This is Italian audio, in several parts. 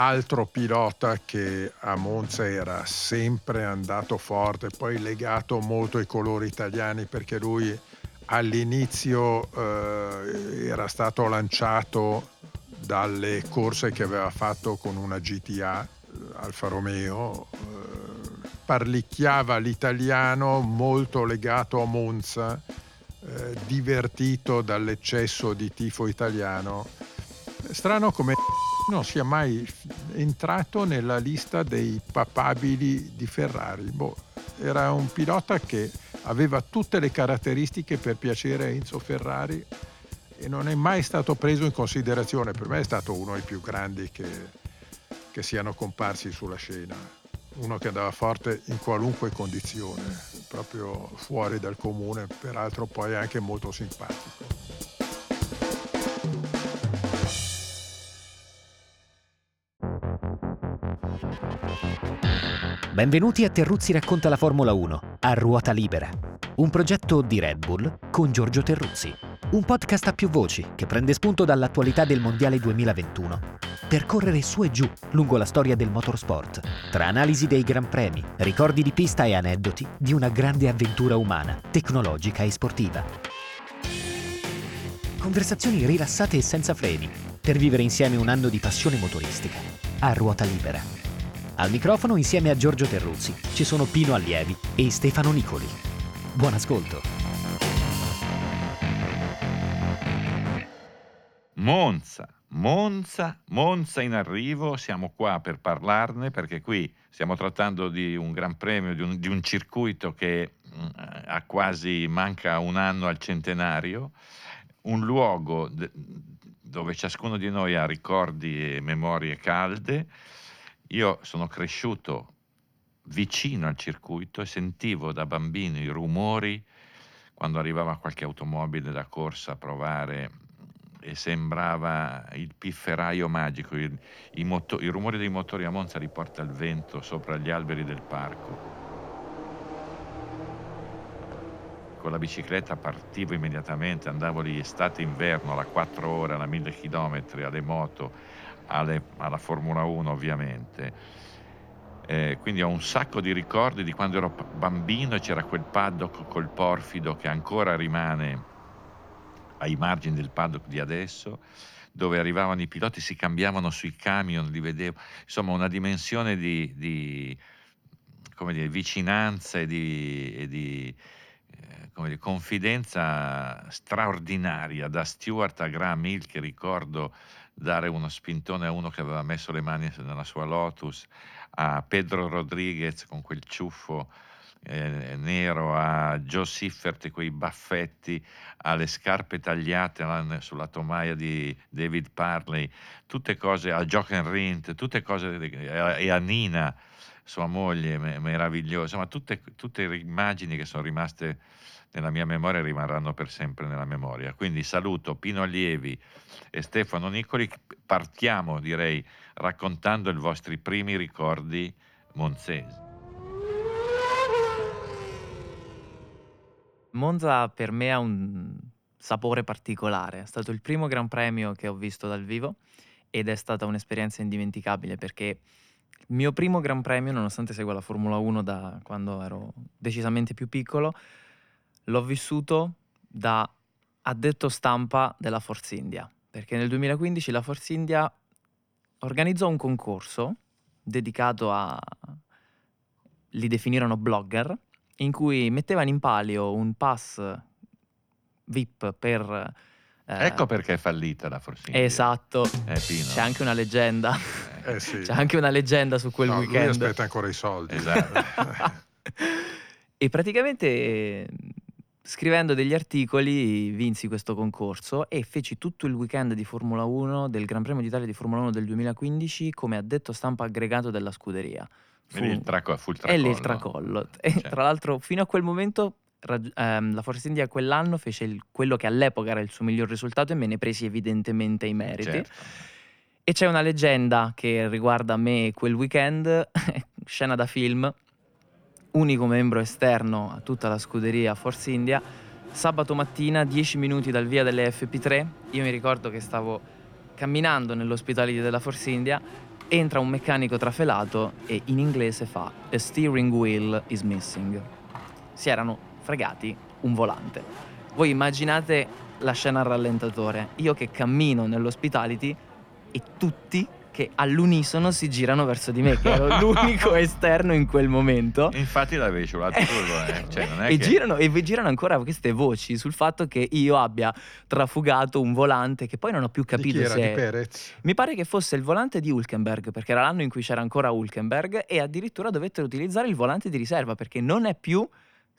altro pilota che a Monza era sempre andato forte, poi legato molto ai colori italiani perché lui all'inizio eh, era stato lanciato dalle corse che aveva fatto con una GTA eh, Alfa Romeo, eh, parlicchiava l'italiano molto legato a Monza, eh, divertito dall'eccesso di tifo italiano. Strano come non sia mai entrato nella lista dei papabili di Ferrari. Boh, era un pilota che aveva tutte le caratteristiche per piacere a Enzo Ferrari e non è mai stato preso in considerazione. Per me è stato uno dei più grandi che, che siano comparsi sulla scena. Uno che andava forte in qualunque condizione, proprio fuori dal comune, peraltro poi anche molto simpatico. Benvenuti a Terruzzi racconta la Formula 1 a ruota libera. Un progetto di Red Bull con Giorgio Terruzzi. Un podcast a più voci che prende spunto dall'attualità del Mondiale 2021 per correre su e giù lungo la storia del motorsport, tra analisi dei gran premi, ricordi di pista e aneddoti di una grande avventura umana, tecnologica e sportiva. Conversazioni rilassate e senza freni per vivere insieme un anno di passione motoristica a ruota libera. Al microfono insieme a Giorgio Terruzzi ci sono Pino Allievi e Stefano Nicoli. Buon ascolto. Monza, Monza, Monza in arrivo, siamo qua per parlarne perché qui stiamo trattando di un gran premio, di un, di un circuito che mm, ha quasi manca un anno al centenario, un luogo de, dove ciascuno di noi ha ricordi e memorie calde io sono cresciuto vicino al circuito e sentivo da bambino i rumori quando arrivava qualche automobile da corsa a provare e sembrava il pifferaio magico, il, i, moto, i rumori dei motori a Monza li porta il vento sopra gli alberi del parco. Con la bicicletta partivo immediatamente, andavo lì estate inverno alla 4 ore, alla 1000 km, alle moto, alle, alla Formula 1 ovviamente. Eh, quindi ho un sacco di ricordi di quando ero bambino e c'era quel paddock col porfido che ancora rimane ai margini del paddock di adesso, dove arrivavano i piloti, si cambiavano sui camion, li vedevo, insomma una dimensione di, di dire, vicinanza e di, e di eh, dire, confidenza straordinaria da Stewart a Graham Hill che ricordo dare uno spintone a uno che aveva messo le mani nella sua Lotus, a Pedro Rodriguez con quel ciuffo eh, nero, a Joe Siffert quei baffetti, alle scarpe tagliate sulla tomaia di David Parley, tutte cose, a Jochen Rindt, tutte cose, e a Nina, sua moglie, meravigliosa, insomma tutte, tutte immagini che sono rimaste nella mia memoria rimarranno per sempre nella memoria. Quindi saluto Pino Allievi e Stefano Nicoli, partiamo direi raccontando i vostri primi ricordi monzesi. Monza per me ha un sapore particolare, è stato il primo Gran Premio che ho visto dal vivo ed è stata un'esperienza indimenticabile perché mio primo Gran Premio, nonostante segua la Formula 1 da quando ero decisamente più piccolo, l'ho vissuto da addetto stampa della Force India, perché nel 2015 la Force India organizzò un concorso dedicato a, li definirono blogger, in cui mettevano in palio un pass VIP per... Eh, ecco perché è fallita la Force India. Esatto, eh, c'è anche una leggenda. Eh, sì. C'è anche una leggenda su quel no, weekend. Lui aspetta ancora i soldi. Esatto. e praticamente Scrivendo degli articoli vinsi questo concorso e feci tutto il weekend di Formula 1 del Gran Premio d'Italia di Formula 1 del 2015 come addetto stampa aggregato della scuderia. Fu, il traco, fu il tracollo. E lì il tracollo. E certo. tra l'altro fino a quel momento rag- ehm, la Force India quell'anno fece il, quello che all'epoca era il suo miglior risultato e me ne presi evidentemente i meriti. Certo. E c'è una leggenda che riguarda me quel weekend, scena da film, unico membro esterno a tutta la scuderia Force India. Sabato mattina, 10 minuti dal via delle FP3, io mi ricordo che stavo camminando nell'ospitale della Force India entra un meccanico trafelato e in inglese fa A steering wheel is missing. Si erano fregati un volante. Voi immaginate la scena al rallentatore, io che cammino nell'hospitality e tutti che all'unisono si girano verso di me, che ero l'unico esterno in quel momento. Infatti l'avevi ciulato tu, eh. cioè, non è e, che... girano, e girano ancora queste voci sul fatto che io abbia trafugato un volante che poi non ho più capito di chi era? se... Di Perez? Mi pare che fosse il volante di Hulkenberg, perché era l'anno in cui c'era ancora Hulkenberg e addirittura dovettero utilizzare il volante di riserva perché non è più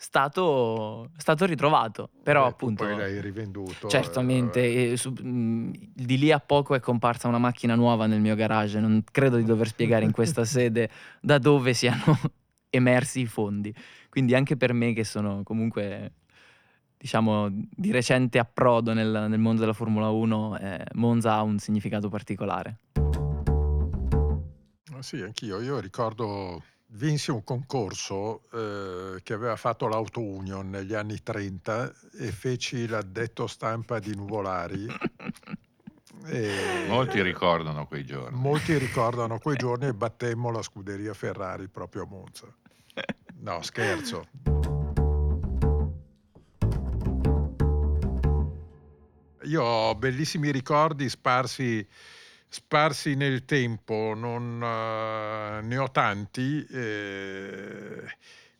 stato, stato ritrovato. Però tu appunto... Poi l'hai rivenduto. Certamente, eh, su- mh, di lì a poco è comparsa una macchina nuova nel mio garage, non credo di dover spiegare in questa sede da dove siano emersi i fondi. Quindi anche per me che sono comunque, diciamo, di recente approdo nel, nel mondo della Formula 1, eh, Monza ha un significato particolare. Ah, Sì, anch'io. Io ricordo, vinsi un concorso eh, che aveva fatto l'Auto Union negli anni 30 e feci l'addetto stampa di Nuvolari. E Molti ricordano quei giorni. molti ricordano quei giorni e battemmo la scuderia Ferrari proprio a Monza. No, scherzo. Io ho bellissimi ricordi sparsi, sparsi nel tempo, non, eh, ne ho tanti. eh,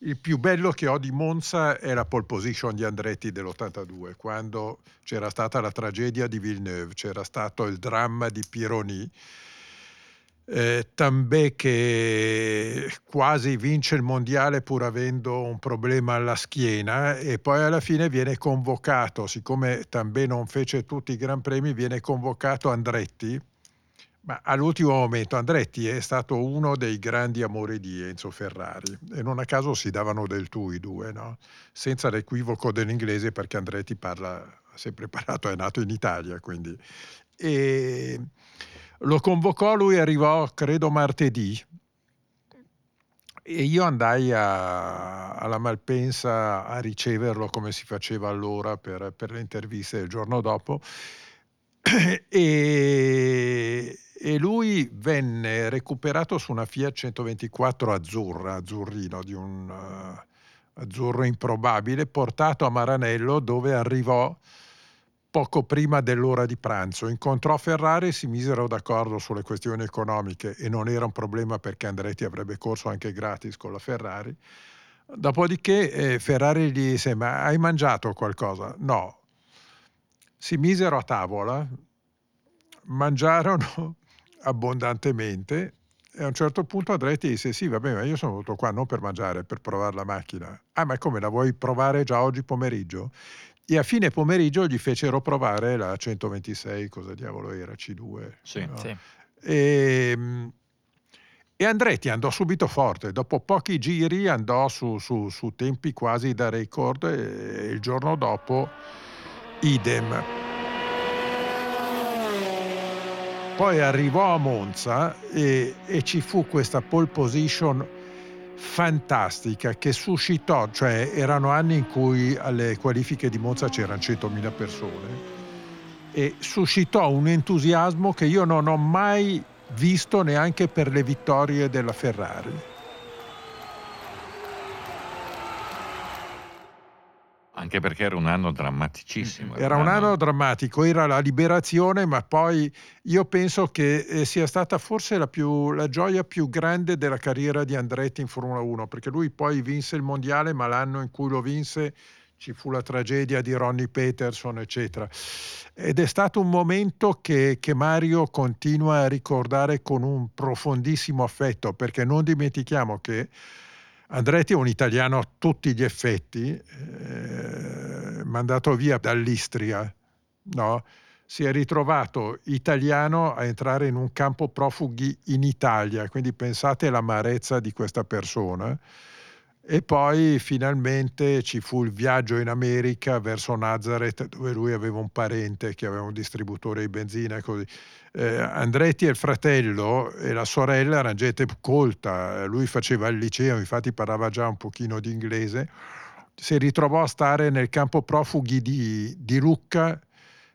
il più bello che ho di Monza è la pole position di Andretti dell'82, quando c'era stata la tragedia di Villeneuve, c'era stato il dramma di Pironi. Eh, Tambè che quasi vince il mondiale pur avendo un problema alla schiena e poi alla fine viene convocato, siccome Tambè non fece tutti i Gran Premi, viene convocato Andretti, ma all'ultimo momento Andretti è stato uno dei grandi amori di Enzo Ferrari e non a caso si davano del tu i due, no? senza l'equivoco dell'inglese perché Andretti parla, ha sempre parlato, è nato in Italia, quindi... E lo convocò, lui arrivò credo martedì. E io andai a- alla Malpensa a riceverlo come si faceva allora per, per le interviste il giorno dopo. E, e lui venne recuperato su una Fiat 124 azzurra, azzurrino, di un eh, azzurro improbabile, portato a Maranello dove arrivò poco prima dell'ora di pranzo. Incontrò Ferrari si misero d'accordo sulle questioni economiche e non era un problema perché Andretti avrebbe corso anche gratis con la Ferrari. Dopodiché eh, Ferrari gli disse: Ma hai mangiato qualcosa? No. Si misero a tavola, mangiarono abbondantemente e a un certo punto Andretti disse: Sì, vabbè, ma io sono venuto qua non per mangiare, per provare la macchina. Ah, ma come la vuoi provare già oggi pomeriggio? E a fine pomeriggio gli fecero provare la 126, cosa diavolo era, C2. Sì. no? Sì. E, mm, e Andretti andò subito forte, dopo pochi giri andò su, su- su tempi quasi da record e il giorno dopo idem. Poi arrivò a Monza e, e ci fu questa pole position fantastica che suscitò, cioè erano anni in cui alle qualifiche di Monza c'erano 100.000 persone e suscitò un entusiasmo che io non ho mai visto neanche per le vittorie della Ferrari. Anche perché era un anno drammaticissimo. Era un anno drammatico, era la liberazione, ma poi io penso che eh, sia stata forse la, più- la gioia più grande della carriera di Andretti in Formula 1, perché lui poi vinse il mondiale, ma l'anno in cui lo vinse ci fu la tragedia di Ronnie Peterson, eccetera. Ed è stato un momento che, che Mario continua a ricordare con un profondissimo affetto, perché non dimentichiamo che Andretti è un italiano a tutti gli effetti, eh, mandato via dall'Istria, no? si è ritrovato italiano a entrare in un campo profughi in Italia, quindi pensate all'amarezza di questa persona. E poi finalmente ci fu il viaggio in America verso Nazareth, dove lui aveva un parente che aveva un distributore di benzina e così. Eh, Andretti e il fratello e la sorella erano gente colta, lui faceva il liceo, infatti parlava già un pochino di inglese. Si ritrovò a stare nel campo profughi di, di Lucca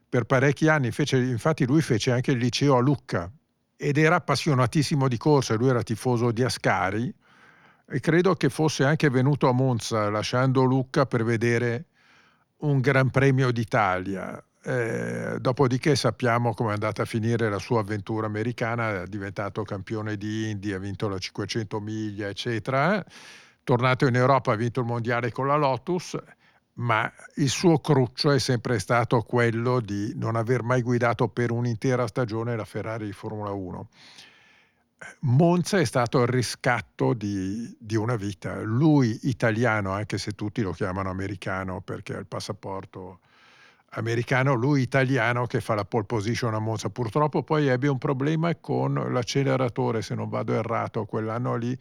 per parecchi anni, fece- infatti lui fece anche il liceo a Lucca, ed era appassionatissimo di corsa, lui era tifoso di Ascari e credo che fosse anche venuto a Monza lasciando Lucca per vedere un Gran Premio d'Italia. Eh, dopodiché sappiamo come è andata a finire la sua avventura americana, è diventato campione di Indy, ha vinto la 500 miglia, eccetera. Tornato in Europa ha vinto il mondiale con la Lotus, ma il suo cruccio è sempre stato quello di non aver mai guidato per un'intera stagione la Ferrari di Formula 1. Monza è stato il riscatto di, di, una vita. Lui italiano, anche se tutti lo chiamano americano perché ha il passaporto americano, lui italiano che fa la pole position a Monza. Purtroppo poi ebbe un problema con l'acceleratore, se non vado errato, quell'anno lì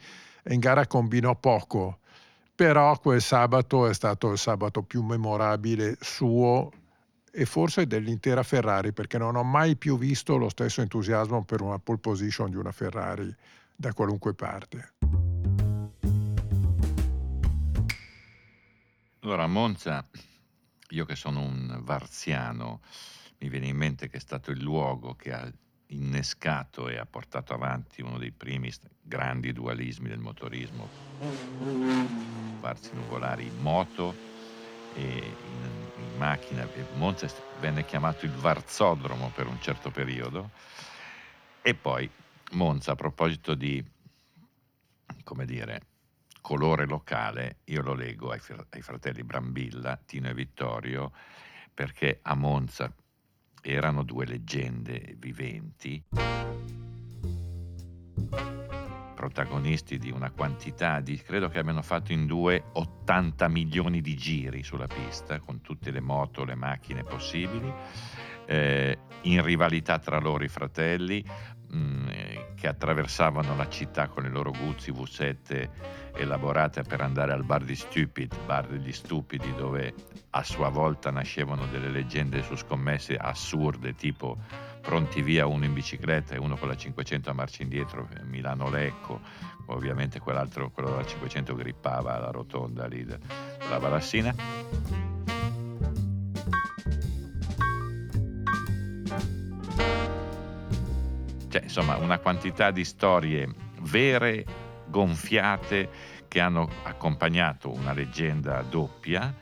in gara combinò poco, però quel sabato è stato il sabato più memorabile suo e forse dell'intera Ferrari, perché non ho mai più visto lo stesso entusiasmo per una pole position di una Ferrari da qualunque parte. Allora, Monza io che sono un varziano, mi viene in mente che è stato il luogo che ha innescato e ha portato avanti uno dei primi grandi dualismi del motorismo, varzi nuvolari in moto in, in macchina. Monza venne chiamato il Varzodromo per un certo periodo e poi Monza a proposito di, come dire, colore locale, io lo leggo ai, ai fratelli Brambilla, Tino e Vittorio, perché a Monza erano due leggende viventi, protagonisti di una quantità di, credo che abbiano fatto in due 80 milioni di giri sulla pista, con tutte le moto, le macchine possibili, eh, in rivalità tra loro i fratelli, mh, mm, che attraversavano la città con le loro Guzzi V7 elaborate per andare al bar di Stupid, bar degli stupidi, dove a sua volta nascevano delle leggende su scommesse assurde, tipo pronti via uno in bicicletta e uno con la 500 a marcia indietro, Milano-Lecco, ovviamente quell'altro, quello della 500 grippava la rotonda lì della Balassina. Cioè, insomma, una quantità di storie vere, gonfiate, che hanno accompagnato una leggenda doppia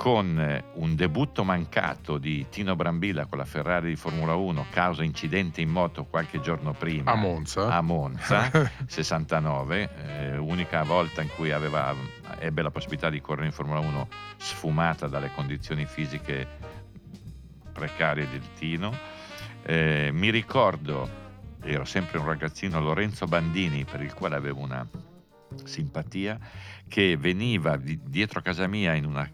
con un debutto mancato di Tino Brambilla con la Ferrari di Formula 1 causa incidente in moto qualche giorno prima a Monza, a Monza 69, eh, unica volta in cui aveva, ebbe la possibilità di correre in Formula 1 sfumata dalle condizioni fisiche precarie del Tino. Eh, mi ricordo, ero sempre un ragazzino, Lorenzo Bandini, per il quale avevo una simpatia, che veniva di, dietro casa mia in una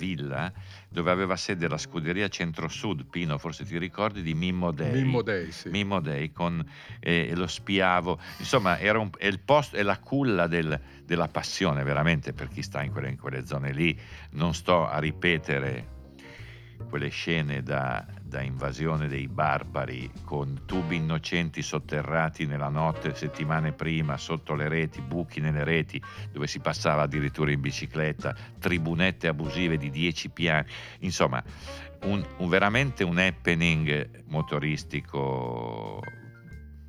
villa dove aveva sede la scuderia Centro-Sud, Pino, forse ti ricordi, di Mimmo Dei. Mimmo Dei, sì. Mimmo Dei, con, eh, lo spiavo. Insomma, era un, è, il posto, è la culla del, della passione, veramente, per chi sta in quelle, in quelle zone lì. Non sto a ripetere quelle scene da, da, invasione dei barbari con tubi innocenti sotterrati nella notte settimane prima sotto le reti, buchi nelle reti dove si passava addirittura in bicicletta, tribunette abusive di dieci piani, insomma un, un, veramente un happening motoristico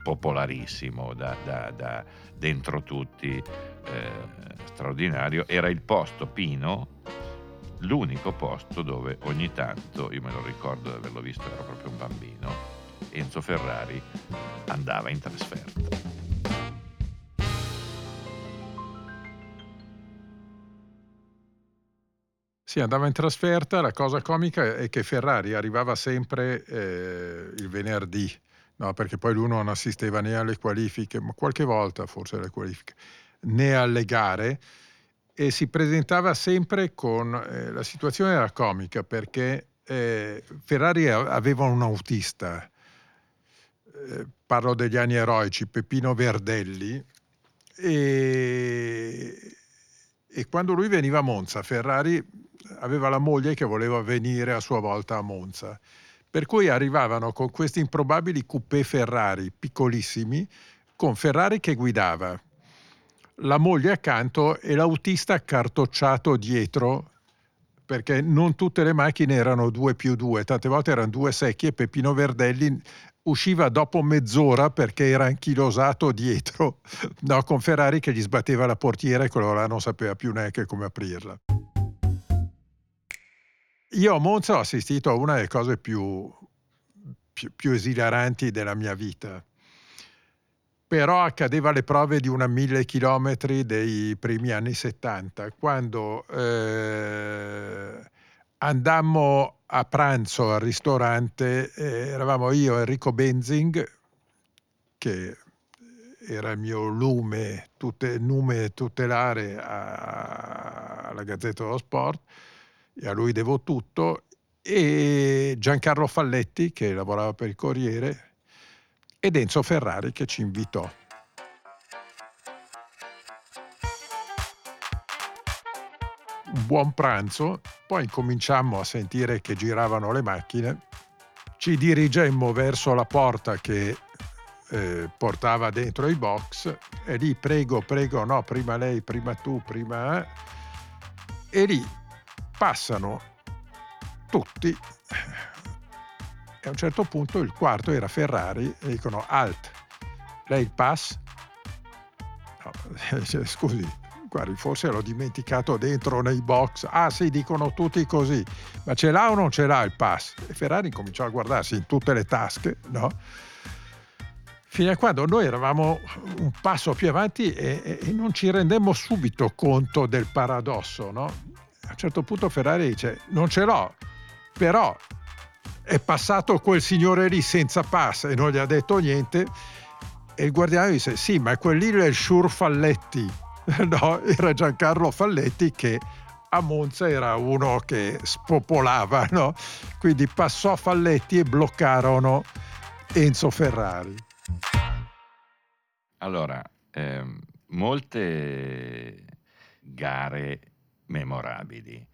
popolarissimo da, da, da dentro tutti, eh, straordinario. Era il posto Pino l'unico posto dove ogni tanto, io me lo ricordo di averlo visto, ero proprio un bambino, Enzo Ferrari andava in trasferta. Sì, andava in trasferta, la cosa comica è che Ferrari arrivava sempre eh, il venerdì, no, perché poi lui non assisteva né alle qualifiche, ma qualche volta forse alle qualifiche, né alle gare, e si presentava sempre con... Eh, la situazione era comica perché eh, Ferrari aveva un autista, eh, parlo degli anni eroici, Peppino Verdelli, e, e quando lui veniva a Monza, Ferrari aveva la moglie che voleva venire a sua volta a Monza. Per cui arrivavano con questi improbabili coupé Ferrari piccolissimi, con Ferrari che guidava, la moglie accanto e l'autista accartocciato dietro perché non tutte le macchine erano 2 più 2, tante volte erano due secchi e Peppino Verdelli usciva dopo mezz'ora perché era anchilosato dietro no, con Ferrari che gli sbatteva la portiera e quello là non sapeva più neanche come aprirla. Io a Monza ho assistito a una delle cose più, più, più esilaranti della mia vita però accadeva alle prove di una mille chilometri dei primi anni 70, quando eh, andammo a pranzo al ristorante, eh, eravamo io, Enrico Benzing, che era il mio lume, tutte, nume tutelare a, alla Gazzetta dello Sport, e a lui devo tutto, e Giancarlo Falletti, che lavorava per il Corriere, ed Enzo Ferrari che ci invitò. Un buon pranzo, poi incominciammo a sentire che giravano le macchine, ci dirigemmo verso la porta che eh, portava dentro i box e lì prego, prego, no, prima lei, prima tu, prima... E lì passano tutti e a un certo punto il quarto era Ferrari e dicono alt, lei il pass? No, scusi, guardi, forse l'ho dimenticato dentro nei box. Ah sì, dicono tutti così, ma ce l'ha o non ce l'ha il pass? E Ferrari cominciò a guardarsi in tutte le tasche, no? Fino a quando noi eravamo un passo più avanti e, e non ci rendemmo subito conto del paradosso, no? A un certo punto Ferrari dice, non ce l'ho, però è passato quel signore lì senza pass e non gli ha detto niente. E il guardiano disse sì ma quel lì è il Sure Falletti. No era Giancarlo Falletti che a Monza era uno che spopolava no? quindi passò Falletti e bloccarono Enzo Ferrari. Allora ehm, molte gare memorabili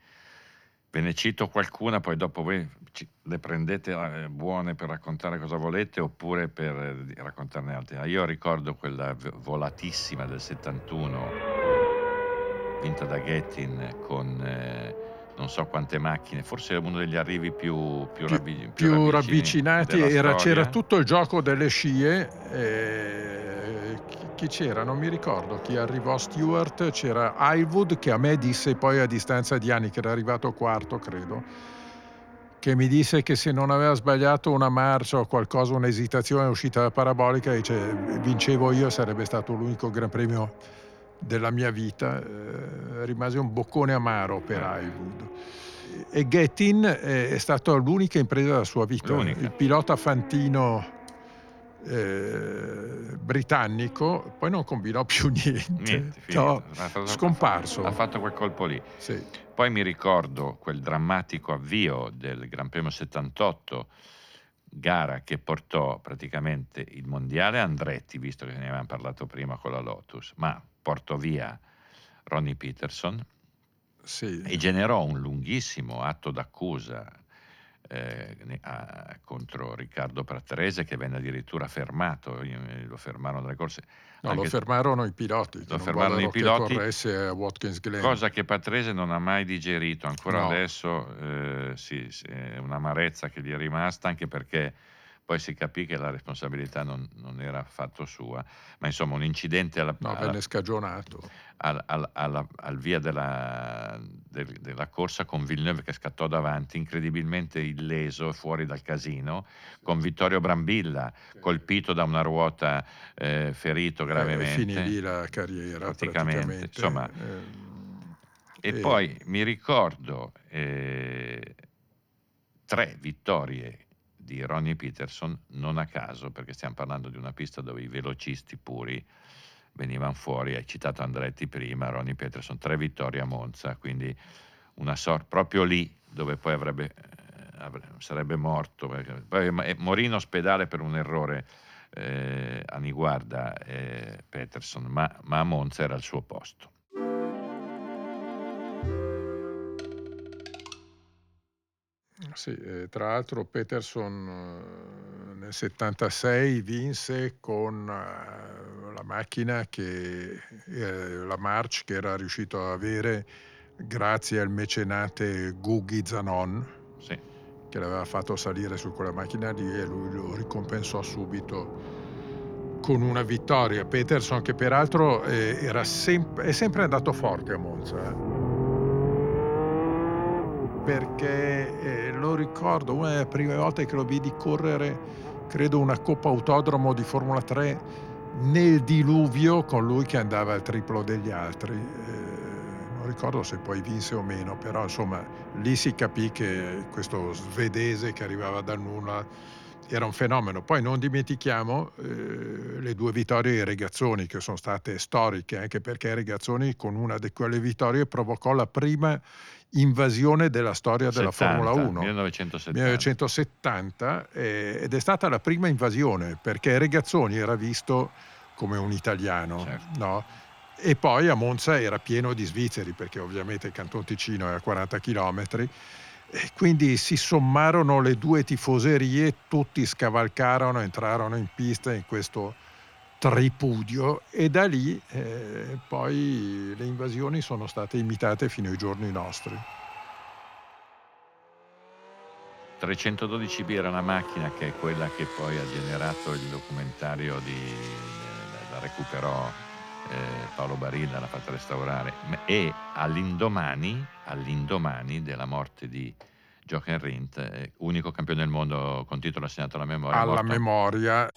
Ve ne cito qualcuna, poi dopo voi le prendete eh, buone per raccontare cosa volete oppure per eh, raccontarne altre. Io ricordo quella volatissima del 71 vinta da Gettin con eh, non so quante macchine, forse uno degli arrivi più, più, più, più, più ravvicinati, era, c'era tutto il gioco delle scie. Eh, chi c'era? Non mi ricordo chi arrivò. Stewart, c'era Highwood che a me disse poi a distanza di anni che era arrivato quarto, credo, che mi disse che se non aveva sbagliato una marcia o qualcosa, un'esitazione uscita da parabolica, dice vincevo io, sarebbe stato l'unico Gran Premio della mia vita. Eh, rimase un boccone amaro per Highwood. E Gettin è stata l'unica impresa della sua vita. L'unica. Il pilota fantino eh, britannico, poi non combinò più niente, Niente, no, scomparso. Ha fatto quel colpo lì. Sì. Poi mi ricordo quel drammatico avvio del Gran Premio 78, gara che portò praticamente il mondiale Andretti, visto che ne avevamo parlato prima con la Lotus, ma portò via Ronnie Peterson Sì. e generò un lunghissimo atto d'accusa eh, a- contro Riccardo Prattarese che venne addirittura fermato, lo fermarono dalle corse. No, lo fermarono i piloti, che Lo fermarono i che piloti, corresse a Watkins Glen. Cosa che Patrese non ha mai digerito, ancora No. adesso eh, sì, sì, è un'amarezza che gli è rimasta, anche perché poi si capì che la responsabilità non, non era affatto sua, ma insomma un incidente alla, No, alla- venne scagionato. al, al- alla- al via della, del- della corsa con Villeneuve che scattò davanti, incredibilmente illeso, fuori dal casino, con Vittorio Brambilla colpito da una ruota, eh, ferito Eh, gravemente. finì lì la carriera Praticamente, praticamente. insomma. Ehm, E e- poi mi ricordo eh, tre vittorie di Ronnie Peterson, non a caso, perché stiamo parlando di una pista dove i velocisti puri venivano fuori, hai citato Andretti prima, Ronnie Peterson, tre vittorie a Monza, quindi una sorta, proprio lì dove poi avrebbe, eh, avre- sarebbe morto, poi morì in ospedale per un errore eh, a Niguarda eh, Peterson, ma, ma a Monza era il suo posto. Sì, eh, tra l'altro Peterson eh, nel 76 vinse con eh, la macchina che la March che era riuscito ad avere grazie al mecenate Gugi Zanon Sì. che l'aveva fatto salire su quella macchina lì e lui lo ricompensò subito con una vittoria. Peterson che peraltro era sem- è sempre andato forte a Monza. Perché lo ricordo, una delle prime volte che lo vidi correre, credo una Coppa Autodromo di Formula 3 nel diluvio con lui che andava al triplo degli altri. Eh, non ricordo se poi vinse o meno, però insomma lì si capì che questo svedese che arrivava dal nulla era un fenomeno. Poi non dimentichiamo eh, le due vittorie ai Regazzoni che sono state storiche, anche perché Regazzoni con una di quelle vittorie provocò la prima invasione della storia della 70, Formula 1. 1970. 1970 eh, ed è stata la prima invasione perché Regazzoni era visto come un italiano, Certo. no? E poi a Monza era pieno di svizzeri perché ovviamente il Canton Ticino è a 40 km e quindi si sommarono le due tifoserie, tutti scavalcarono, entrarono in pista in questo tripudio e da lì eh, poi le invasioni sono state imitate fino ai giorni nostri. 312B era una macchina che è quella che poi ha generato il documentario di, la recuperò eh, Paolo Barilla, l'ha fatta restaurare e all'indomani, all'indomani della morte di Jochen Rindt, eh, unico campione del mondo con titolo assegnato alla memoria, Alla morto- memoria.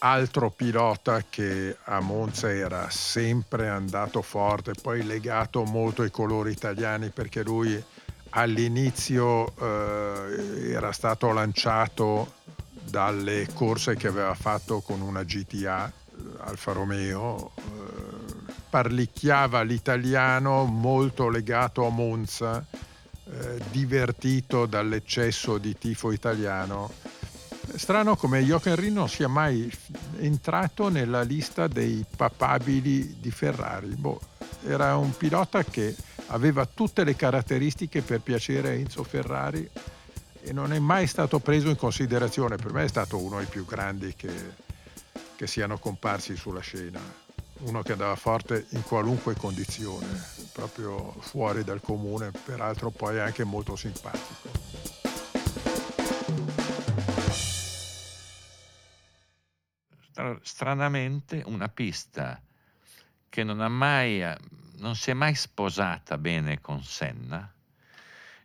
Altro pilota che a Monza era sempre andato forte, poi legato molto ai colori italiani perché lui all'inizio eh, era stato lanciato dalle corse che aveva fatto con una GTA eh, Alfa Romeo, eh, parlicchiava l'italiano molto legato a Monza, eh, divertito dall'eccesso di tifo italiano. Strano come Jochen Rindt non sia mai entrato nella lista dei papabili di Ferrari. Boh, era un pilota che aveva tutte le caratteristiche per piacere a Enzo Ferrari e non è mai stato preso in considerazione. Per me è stato uno dei più grandi che, che siano comparsi sulla scena. Uno che andava forte in qualunque condizione, proprio fuori dal comune, peraltro poi anche molto simpatico. Stra- stranamente una pista che non ha mai eh, non si è mai sposata bene con Senna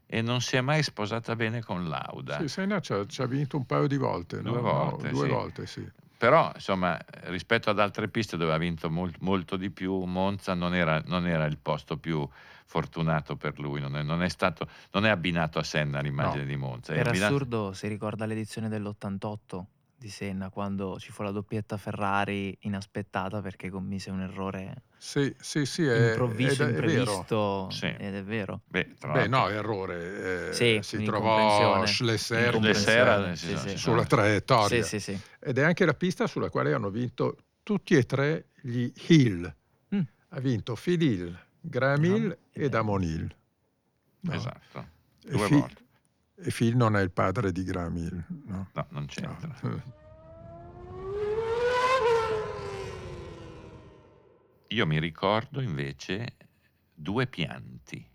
e non si è mai sposata bene con Lauda. Sì, Senna ci ha, ci ha vinto un paio di volte. Due no? volte, No, due sì. volte, sì. Però, insomma, rispetto ad altre piste dove ha vinto mol- molto di più, Monza non era, non era il posto più fortunato per lui, non è, non è stato, non è abbinato a Senna l'immagine No. di Monza. è Era abbinato- assurdo se ricorda l'edizione dell'88 di Senna, quando ci fu la doppietta Ferrari inaspettata perché commise un errore Sì, sì, sì, è, improvviso, è- è imprevisto, Sì. ed è vero. Beh, tra Beh, no, errore. eh, Sì, si trovò Schlesser sì, sì, sì, sì. sulla traiettoria. Sì, sì, sì. Ed è anche la pista sulla quale hanno vinto tutti e tre gli Hill. Mm. Ha vinto Phil Hill, Graham Hill Graham e Damon Hill. No. Esatto, due volte. E Phil non è il padre di Graham Hill. No. No, non c'entra. No. Io mi ricordo invece due pianti.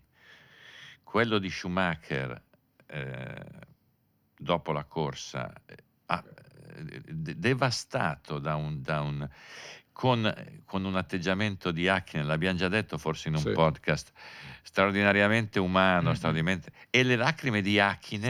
Quello di Schumacher eh, dopo la corsa, eh, ah, eh, de- devastato da un, da un- con, con un atteggiamento di Hakkinen, l'abbiamo già detto forse in un Sì. podcast, straordinariamente umano, Mhm. straordinariamente, e le lacrime di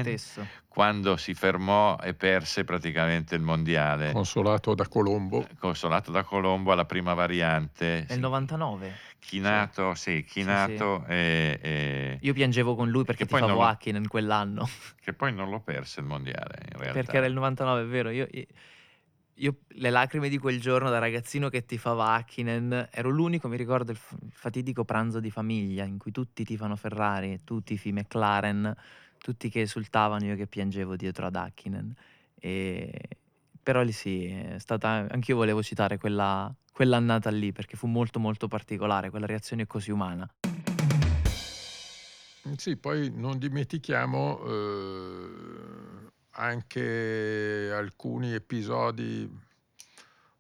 Stesso. quando si fermò e perse praticamente il mondiale, Consolato da Colombo. consolato da Colombo alla prima variante, Nel sì, 99. chinato, sì, chinato E, e- Io piangevo con lui perché poi tifavo Hakkinen quell'anno. che poi non lo perse il mondiale in realtà. Perché era il 99, è vero. Io, io- le lacrime di quel giorno da ragazzino che tifava Hakkinen, ero l'unico, mi ricordo il, fatidico pranzo di famiglia in cui tutti tifano Ferrari, tu tifi McLaren, tutti che esultavano, io che piangevo dietro ad Hakkinen. E- Però lì sì, è stata, anch'io volevo citare quella, quell'annata lì perché fu molto molto particolare, quella reazione così umana. Sì, poi non dimentichiamo eh, anche alcuni episodi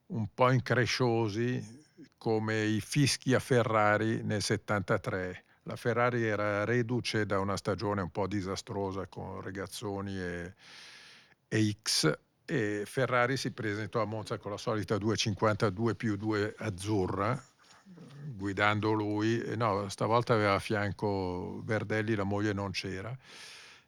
un po' incresciosi come i fischi a Ferrari nel 73, la Ferrari era reduce da una stagione un po' disastrosa con Regazzoni e, e X e Ferrari si presentò a Monza con la solita 252 più 2 azzurra guidando lui. No stavolta aveva a fianco Verdelli la moglie non c'era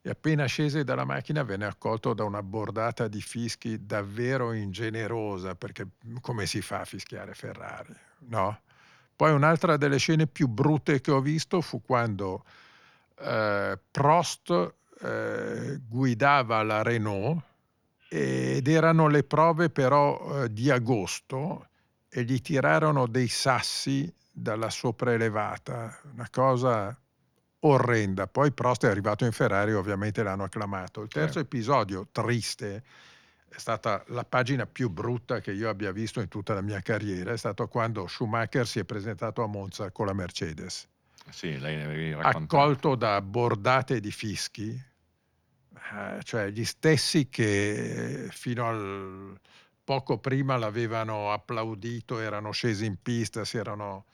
e appena scese dalla macchina venne accolto da una bordata di fischi davvero ingenerosa perché come si fa a fischiare Ferrari no? Poi un'altra delle scene più brutte che ho visto fu quando eh, Prost eh, guidava la Renault ed erano le prove però eh, di agosto e gli tirarono dei sassi dalla sopraelevata, una cosa orrenda. Poi Prost è arrivato in Ferrari, ovviamente l'hanno acclamato. Il terzo certo. episodio triste è stata la pagina più brutta che io abbia visto in tutta la mia carriera, è stato quando Schumacher si è presentato a Monza con la Mercedes. Sì, accolto da bordate di fischi, eh, cioè gli stessi che fino al poco prima l'avevano applaudito, erano scesi in pista, si erano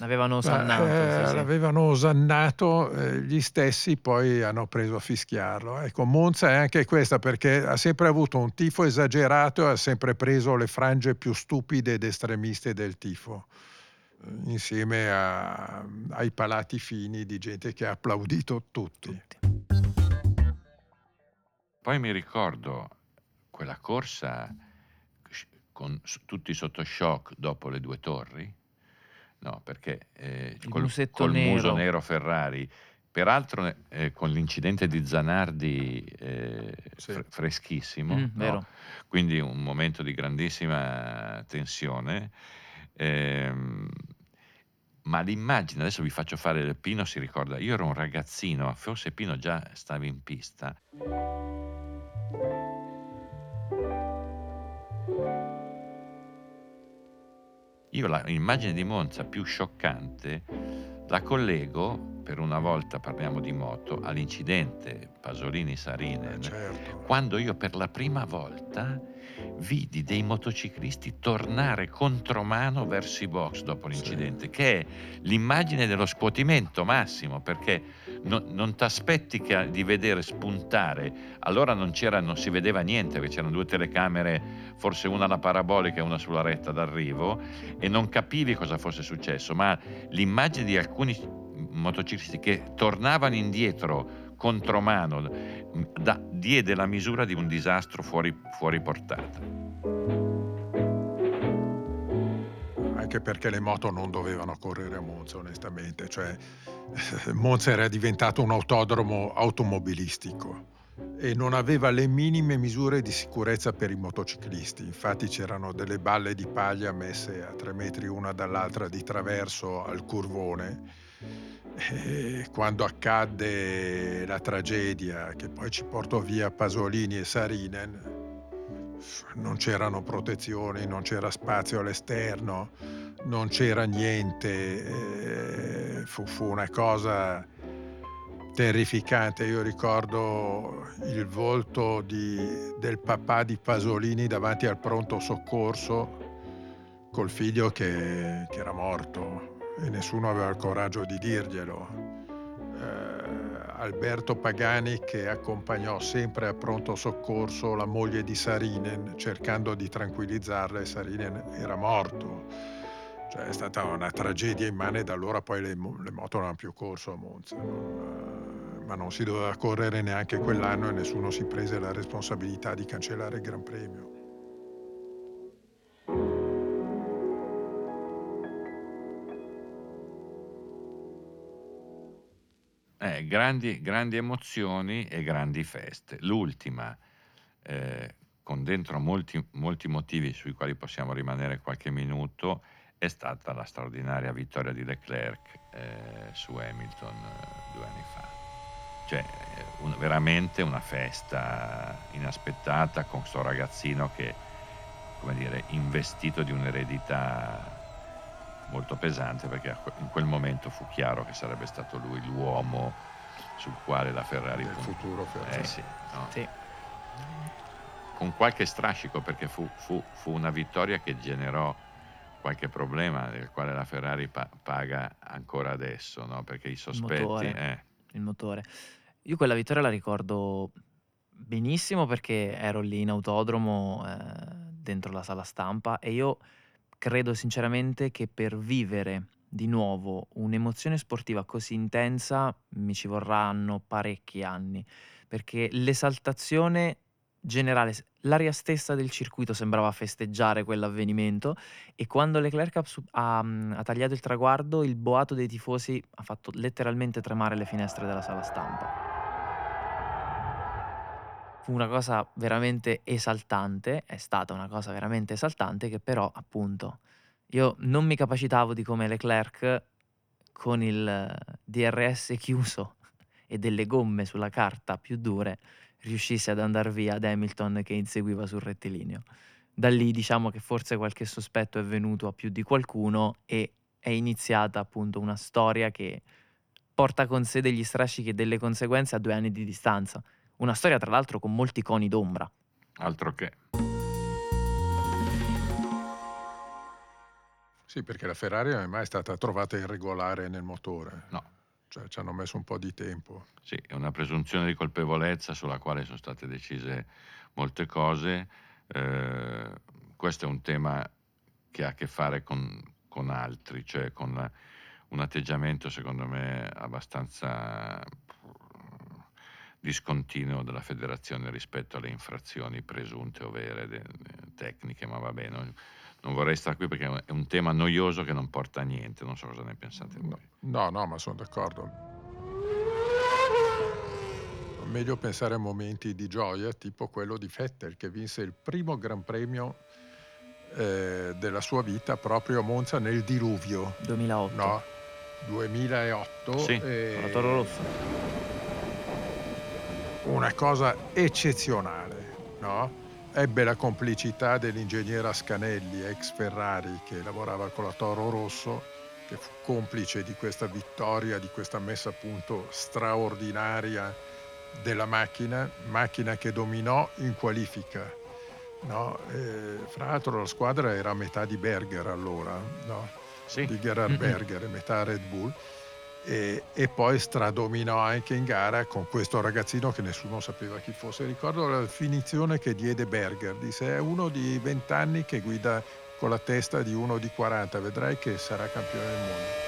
L'avevano osannato. Eh, sì, sì. L'avevano osannato, eh, gli stessi poi hanno preso a fischiarlo. Ecco, Monza è anche questa perché ha sempre avuto un tifo esagerato e ha sempre preso le frange più stupide ed estremiste del tifo, eh, insieme a, ai palati fini di gente che ha applaudito tutti. tutti. Poi mi ricordo quella corsa con tutti sotto shock dopo le due torri No, perché eh, col, col nero. muso nero Ferrari, peraltro eh, con l'incidente di Zanardi eh, sì. fr- freschissimo, mm, no? quindi un momento di grandissima tensione. Ehm, ma l'immagine, adesso vi faccio fare, Pino si ricorda, io ero un ragazzino, forse Pino già stava in pista. Io l'immagine di Monza più scioccante la collego, per una volta parliamo di moto, all'incidente Pasolini-Sarinen, eh certo. quando io per la prima volta vidi dei motociclisti tornare contromano verso i box dopo l'incidente, sì. che è l'immagine dello scuotimento massimo, perché no, non ti aspetti di vedere spuntare, allora non, non si vedeva niente, perché c'erano due telecamere, forse una alla parabolica e una sulla retta d'arrivo, e non capivi cosa fosse successo, ma l'immagine di alcuni motociclisti che tornavano indietro contromano da, diede la misura di un disastro fuori, fuori portata. Anche perché le moto non dovevano correre a Monza, onestamente. Cioè, Monza era diventato un autodromo automobilistico e non aveva le minime misure di sicurezza per i motociclisti. Infatti c'erano delle balle di paglia messe a tre metri una dall'altra di traverso al curvone e quando accadde la tragedia che poi ci portò via Pasolini e Sarinen, non c'erano protezioni, non c'era spazio all'esterno, non c'era niente, fu, fu una cosa terrificante. Io ricordo il volto di, del papà di Pasolini davanti al pronto soccorso col figlio che, che era morto e nessuno aveva il coraggio di dirglielo. Eh, Alberto Pagani che accompagnò sempre a pronto soccorso la moglie di Sarinen cercando di tranquillizzarla e Sarinen era morto. Cioè è stata una tragedia immane da allora poi le, le moto non hanno più corso a Monza. Eh, ma non si doveva correre neanche quell'anno e nessuno si prese la responsabilità di cancellare il Gran Premio. Eh, grandi, grandi emozioni e grandi feste. L'ultima, eh, con dentro molti, molti motivi sui quali possiamo rimanere qualche minuto, è stata la straordinaria vittoria di Leclerc eh, su Hamilton eh, due anni fa. Cioè, eh, un, veramente una festa inaspettata con questo ragazzino che, come dire, investito di un'eredità molto pesante perché in quel momento fu chiaro che sarebbe stato lui l'uomo sul quale la Ferrari del punt- futuro Ferrari. Eh sì, no? sì. Con qualche strascico perché fu, fu, fu, una vittoria che generò qualche problema del quale la Ferrari pa- paga ancora adesso, no? perché i sospetti... motore. eh, il motore. Io quella vittoria la ricordo benissimo perché ero lì in autodromo eh, dentro la sala stampa e io credo sinceramente che per vivere di nuovo un'emozione sportiva così intensa mi ci vorranno parecchi anni perché l'esaltazione generale, l'aria stessa del circuito sembrava festeggiare quell'avvenimento e quando Leclerc ha, ha, ha tagliato il traguardo il boato dei tifosi ha fatto letteralmente tremare le finestre della sala stampa. Una cosa veramente esaltante, è stata una cosa veramente esaltante che però appunto io non mi capacitavo di come Leclerc con il DRS chiuso e delle gomme sulla carta più dure riuscisse ad andare via da Hamilton che inseguiva sul rettilineo. Da lì diciamo che forse qualche sospetto è venuto a più di qualcuno e è iniziata appunto una storia che porta con sé degli strascichi e delle conseguenze a due anni di distanza. Una storia tra l'altro con molti coni d'ombra. altro che. Sì, perché la Ferrari non è mai stata trovata irregolare nel motore. No. Cioè ci hanno messo un po' di tempo. Sì, è una presunzione di colpevolezza sulla quale sono state decise molte cose. Eh, questo è un tema che ha a che fare con, con altri, cioè con la- un atteggiamento secondo me abbastanza discontinuo della federazione rispetto alle infrazioni presunte o vere de- de- tecniche, ma va bene. Non, non vorrei stare qui perché è un- tema noioso che non porta a niente, non so cosa ne pensate voi. No, no, ma sono d'accordo. Meglio pensare a momenti di gioia, tipo quello di Vettel, che vinse il primo Gran Premio eh, della sua vita proprio a Monza nel diluvio, 2008. no? 2008. Sì, eh, Con la Toro Rosso. Una cosa eccezionale, no? Ebbe la complicità dell'ingegnere Ascanelli, ex Ferrari, che lavorava con la Toro Rosso, che fu complice di questa vittoria, di questa messa a punto straordinaria della macchina, macchina che dominò in qualifica. No? Eh, fra l'altro la squadra era a metà di Berger allora, no? Sì, di Gerhard. Berger, e metà Red Bull, e, e poi stradominò anche in gara con questo ragazzino che nessuno sapeva chi fosse. Ricordo la definizione che diede Berger, disse è uno di 20 anni che guida con la testa di uno di 40, vedrai che sarà campione del mondo.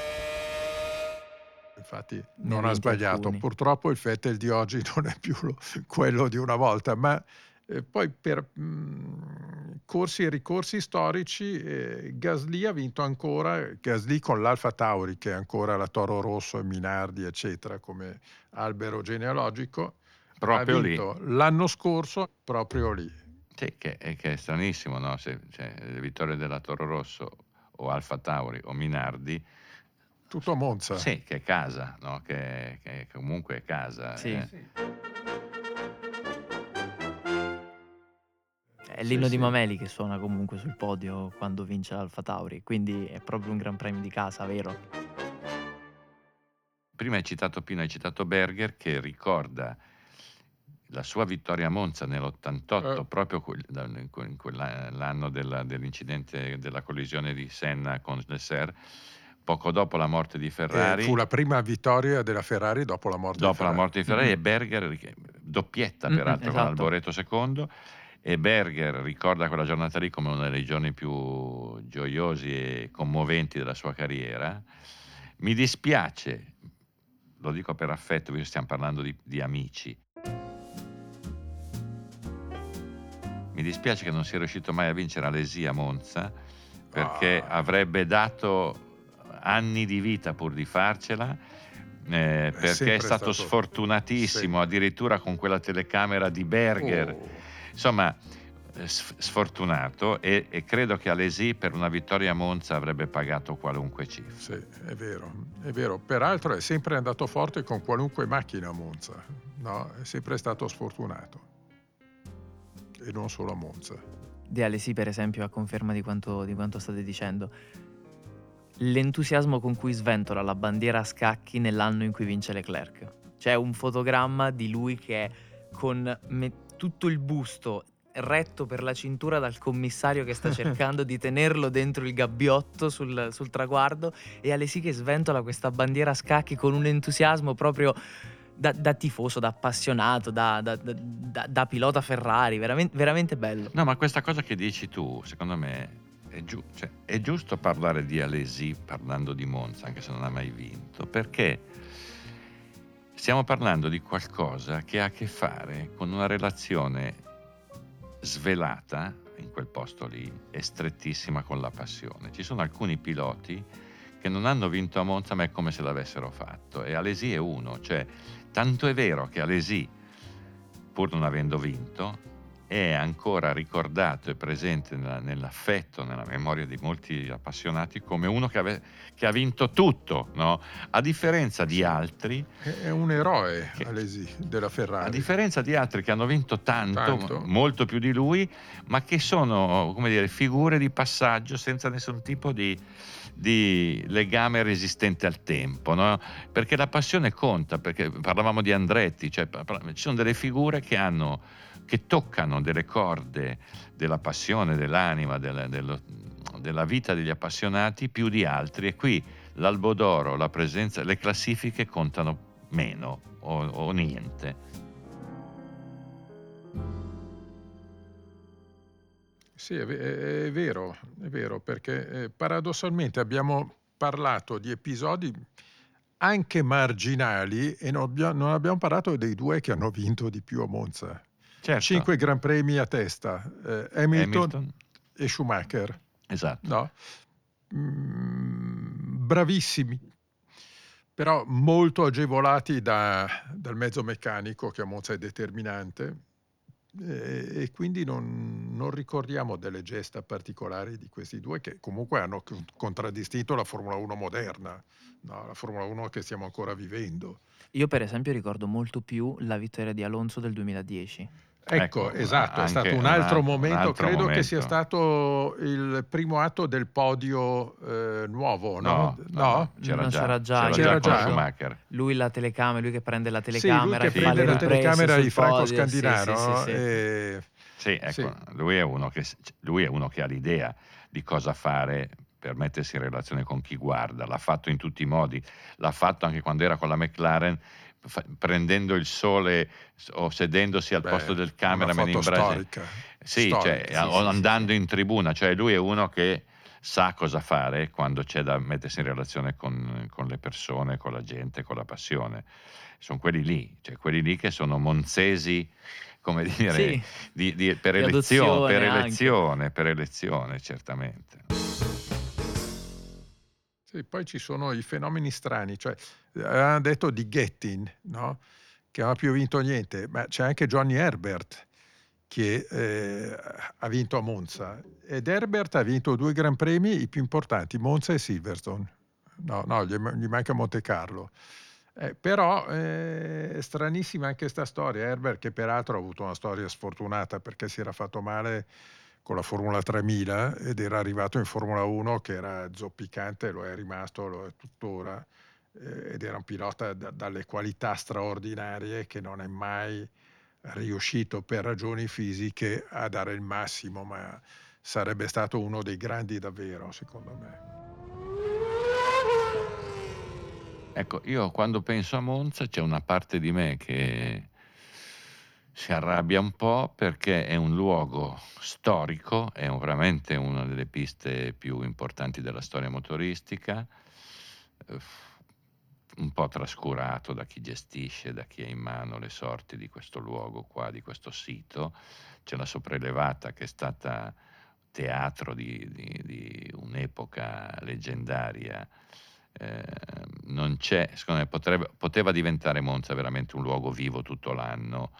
Infatti non ha sbagliato, alcuni. purtroppo il Vettel di oggi non è più lo- quello di una volta, ma eh, poi per mh, corsi e ricorsi storici eh, Gasly ha vinto ancora, Gasly con l'Alfa Tauri che è ancora la Toro Rosso e Minardi eccetera come albero genealogico, proprio ha lì. l'anno scorso proprio lì. Sì, che, è, che è stranissimo, no? Se, cioè, le vittorie della Toro Rosso o Alfa Tauri o Minardi, Tutto a Monza. sì, che è casa, no? che, che comunque è casa. Sì. eh. È l'inno Sì, di sì. Mameli che suona comunque sul podio quando vince l'Alfa Tauri, quindi è proprio un gran premio di casa, vero? Prima hai citato Pino, hai citato Berger che ricorda la sua vittoria a Monza nell'88, Eh. proprio in que- in quell'anno della- dell'incidente della collisione di Senna con Lesser, poco dopo la morte di Eh, Ferrari. fu la prima vittoria della Ferrari dopo la morte di dopo la Ferrari. morte di Ferrari Mhm. e Berger doppietta Mhm, peraltro con esatto. Alboreto II e Berger ricorda quella giornata lì come uno dei giorni più gioiosi e commoventi della sua carriera mi dispiace lo dico per affetto visto che stiamo parlando di, di amici mi dispiace che non sia riuscito mai a vincere Alesi a Monza perché Ah. avrebbe dato anni di vita pur di farcela eh, perché sempre è stato, stato- sfortunatissimo sì. addirittura con quella telecamera di Berger Oh. Insomma eh, sf- sfortunato e, e credo che Alesi per una vittoria a Monza avrebbe pagato qualunque cifra Sì, è vero, è vero. Peraltro è sempre andato forte con qualunque macchina a Monza, no? È sempre stato sfortunato. E non solo a Monza. Di Alesi, per esempio, a conferma di quanto, di quanto state dicendo. L'entusiasmo con cui sventola la bandiera a scacchi nell'anno in cui vince Leclerc. C'è un fotogramma di lui che è con me- tutto il busto retto per la cintura dal commissario che sta cercando di tenerlo dentro il gabbiotto sul, sul traguardo e Alesi che sventola questa bandiera a scacchi con un entusiasmo proprio da, da tifoso, da appassionato, da, da, da pilota Ferrari, veramente, veramente, bello. No, ma questa cosa che dici tu, secondo me, è, giu- cioè, è giusto parlare di Alesi parlando di Monza, anche se non ha mai vinto, perché stiamo parlando di qualcosa che ha a che fare con una relazione svelata in quel posto lì e strettissima con la passione. Ci sono alcuni piloti che non hanno vinto a Monza ma è come se l'avessero fatto e Alesi è uno, cioè tanto è vero che Alesi pur non avendo vinto è ancora ricordato e presente nella, nell'affetto, nella memoria di molti appassionati come uno che, ave, che ha vinto tutto, no? a differenza di altri. È un eroe che, Alesi della Ferrari. A differenza di altri che hanno vinto tanto, tanto, molto più di lui, ma che sono come dire, figure di passaggio senza nessun tipo di, di legame resistente al tempo, no? perché la passione conta, perché parlavamo di Andretti, cioè, ci sono delle figure che hanno che toccano delle corde della passione, dell'anima, della, dello, della vita degli appassionati più di altri e qui l'albo d'oro, la presenza, le classifiche contano meno o, o niente. Sì, è, è, vero, è vero, perché eh, paradossalmente abbiamo parlato di episodi anche marginali e non abbiamo parlato dei due che hanno vinto di più a Monza. Certo. Cinque Gran Premi a testa, eh, Hamilton, Hamilton, e Schumacher. Esatto. No? Mm, bravissimi, però molto agevolati da, dal mezzo meccanico che a Monza è determinante e, e quindi non, non, ricordiamo delle gesta particolari di questi due che comunque hanno contraddistinto la Formula 1 moderna, no? la Formula 1 che stiamo ancora vivendo. Io per esempio ricordo molto più la vittoria di Alonso del 2010. Ecco, ecco, esatto, è stato un altro, un momento, un altro credo momento. che sia stato il primo atto del podio eh, nuovo, no? No, no? no? C'era, già, c'era già, c'era già, Schumacher. Lui la telecamera, lui che prende la telecamera sì, lui che prende la telecamera di Franco podio, Scandinaro. Sì, sì, sì, e... sì ecco, lui, è uno che, lui è uno che ha l'idea di cosa fare per mettersi in relazione con chi guarda, l'ha fatto in tutti i modi, l'ha fatto anche quando era con la McLaren fa, prendendo il sole o sedendosi al Beh, posto del cameraman in Brasile. Sì, cioè, sì, o andando sì. in tribuna, cioè lui è uno che sa cosa fare quando c'è da mettersi in relazione con, con, le persone, con la gente, con la passione. Sono quelli lì, cioè quelli lì che sono monzesi, come dire, sì. di, di, per, elezione, per, elezione, per elezione, certamente. Sì, poi ci sono i fenomeni strani, cioè avevano detto di Gettin, no? che non ha più vinto niente, ma c'è anche Johnny Herbert che eh, ha vinto a Monza ed Herbert ha vinto due Gran Premi, i più importanti, Monza e Silverstone. No, no, gli, gli manca Monte Carlo. Eh, però eh, è stranissima anche questa storia. Herbert, che peraltro ha avuto una storia sfortunata perché si era fatto male con la Formula 3000 ed era arrivato in Formula 1 che era zoppicante, lo è rimasto, lo è tuttora, eh, ed era un pilota da, dalle qualità straordinarie che non è mai riuscito per ragioni fisiche a dare il massimo, ma sarebbe stato uno dei grandi davvero, secondo me. Ecco, io quando penso a Monza c'è una parte di me che si arrabbia un po' perché è un luogo storico, è veramente una delle piste più importanti della storia motoristica, eh, un po' trascurato da chi gestisce, da chi ha in mano le sorti di questo luogo qua, di questo sito. C'è la sopraelevata che è stata teatro di, di, di un'epoca leggendaria. Eh, non c'è, secondo me potrebbe, poteva diventare Monza veramente un luogo vivo tutto l'anno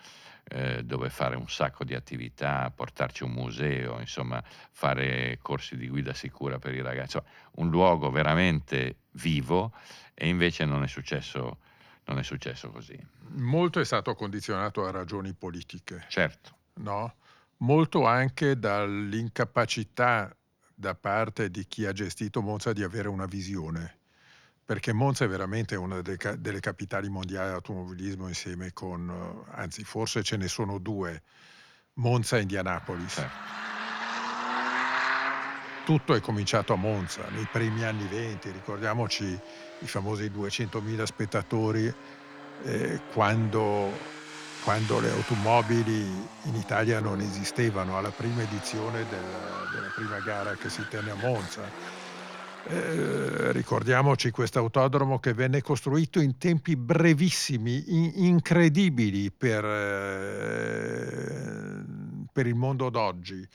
eh, dove fare un sacco di attività, portarci un museo, insomma fare corsi di guida sicura per i ragazzi, un luogo veramente vivo e invece non è successo, non è successo così. Molto è stato condizionato a ragioni politiche. Certo. No? Molto anche dall'incapacità da parte di chi ha gestito Monza di avere una visione perché Monza è veramente una delle capitali mondiali dell'automobilismo insieme con, anzi forse ce ne sono due, Monza e Indianapolis. Certo. Tutto è cominciato a Monza nei primi anni 20, ricordiamoci i famosi 200.000 spettatori eh, quando, quando, le automobili in Italia non esistevano, alla prima edizione del, della prima gara che si tenne a Monza. Eh, ricordiamoci questo autodromo che venne costruito in tempi brevissimi, in, incredibili per, eh, per, il mondo d'oggi.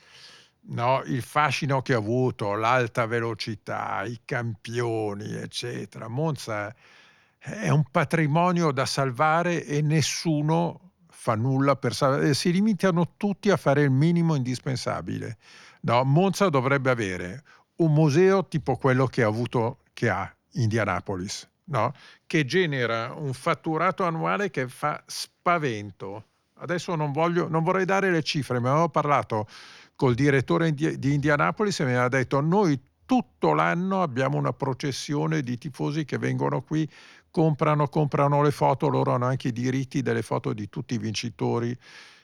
No? Il fascino che ha avuto, l'alta velocità, i campioni, eccetera. Monza è un patrimonio da salvare e nessuno fa nulla per salvare. Si limitano tutti a fare il minimo indispensabile. No? Monza dovrebbe avere un museo tipo quello che ha avuto, che ha Indianapolis, no? che genera un fatturato annuale che fa spavento. Adesso non, voglio, non vorrei dare le cifre, ma avevo parlato col direttore di Indianapolis e mi ha detto noi tutto l'anno abbiamo una processione di tifosi che vengono qui, comprano, comprano le foto, loro hanno anche i diritti delle foto di tutti i vincitori